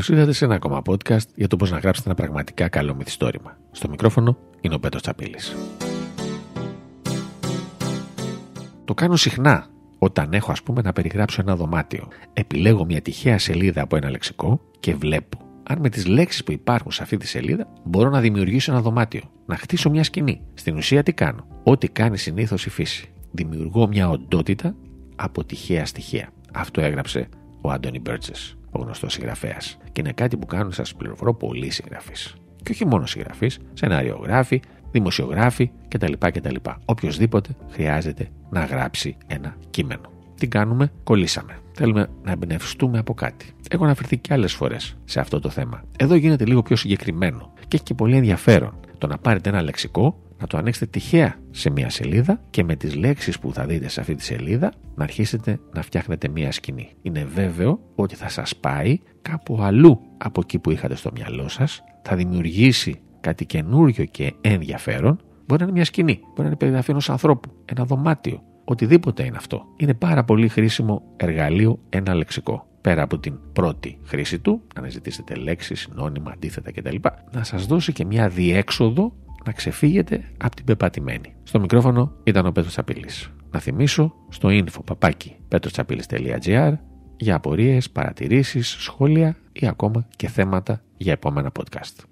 Καλώς ήρθατε σε ένα ακόμα podcast για το πώς να γράψετε ένα πραγματικά καλό μυθιστόρημα. Στο μικρόφωνο είναι ο Πέτρος Τσαπίλης. Το κάνω συχνά όταν έχω, ας πούμε, να περιγράψω ένα δωμάτιο. Επιλέγω μια τυχαία σελίδα από ένα λεξικό και βλέπω αν με τις λέξεις που υπάρχουν σε αυτή τη σελίδα μπορώ να δημιουργήσω ένα δωμάτιο, να χτίσω μια σκηνή. Στην ουσία τι κάνω; Ό,τι κάνει συνήθως η φύση. Δημιουργώ μια οντότητα από τυχαία στοιχεία. Αυτό έγραψε ο Άντωνι Μπέρτζες, ο γνωστός συγγραφέας. Και είναι κάτι που κάνουν, σας πληροφορώ, πολλοί συγγραφείς. Και όχι μόνο συγγραφείς, σενάριογράφοι, δημοσιογράφοι κτλ. κτλ. Οποιοδήποτε χρειάζεται να γράψει ένα κείμενο. Τι κάνουμε, κολλήσαμε. Θέλουμε να εμπνευστούμε από κάτι. Έχω αναφερθεί και άλλες φορές σε αυτό το θέμα. Εδώ γίνεται λίγο πιο συγκεκριμένο και έχει και πολύ ενδιαφέρον το να πάρετε ένα λεξικό, να το ανοίξετε τυχαία σε μια σελίδα και με τις λέξεις που θα δείτε σε αυτή τη σελίδα να αρχίσετε να φτιάχνετε μια σκηνή. Είναι βέβαιο ότι θα σας πάει κάπου αλλού από εκεί που είχατε στο μυαλό σας, θα δημιουργήσει κάτι καινούριο και ενδιαφέρον. Μπορεί να είναι μια σκηνή, μπορεί να είναι περιγραφή ενός ανθρώπου, ένα δωμάτιο, οτιδήποτε είναι αυτό. Είναι πάρα πολύ χρήσιμο εργαλείο ένα λεξικό. Πέρα από την πρώτη χρήση του, να αναζητήσετε λέξεις, συνώνυμα, αντίθετα κτλ., να σας δώσει και μια διέξοδο να ξεφύγετε από την πεπατημένη. Στο μικρόφωνο ήταν ο Πέτρος Τσαπίλης. Να θυμίσω στο info παπάκι petrochapillis.gr για απορίες, παρατηρήσεις, σχόλια ή ακόμα και θέματα για επόμενα podcast.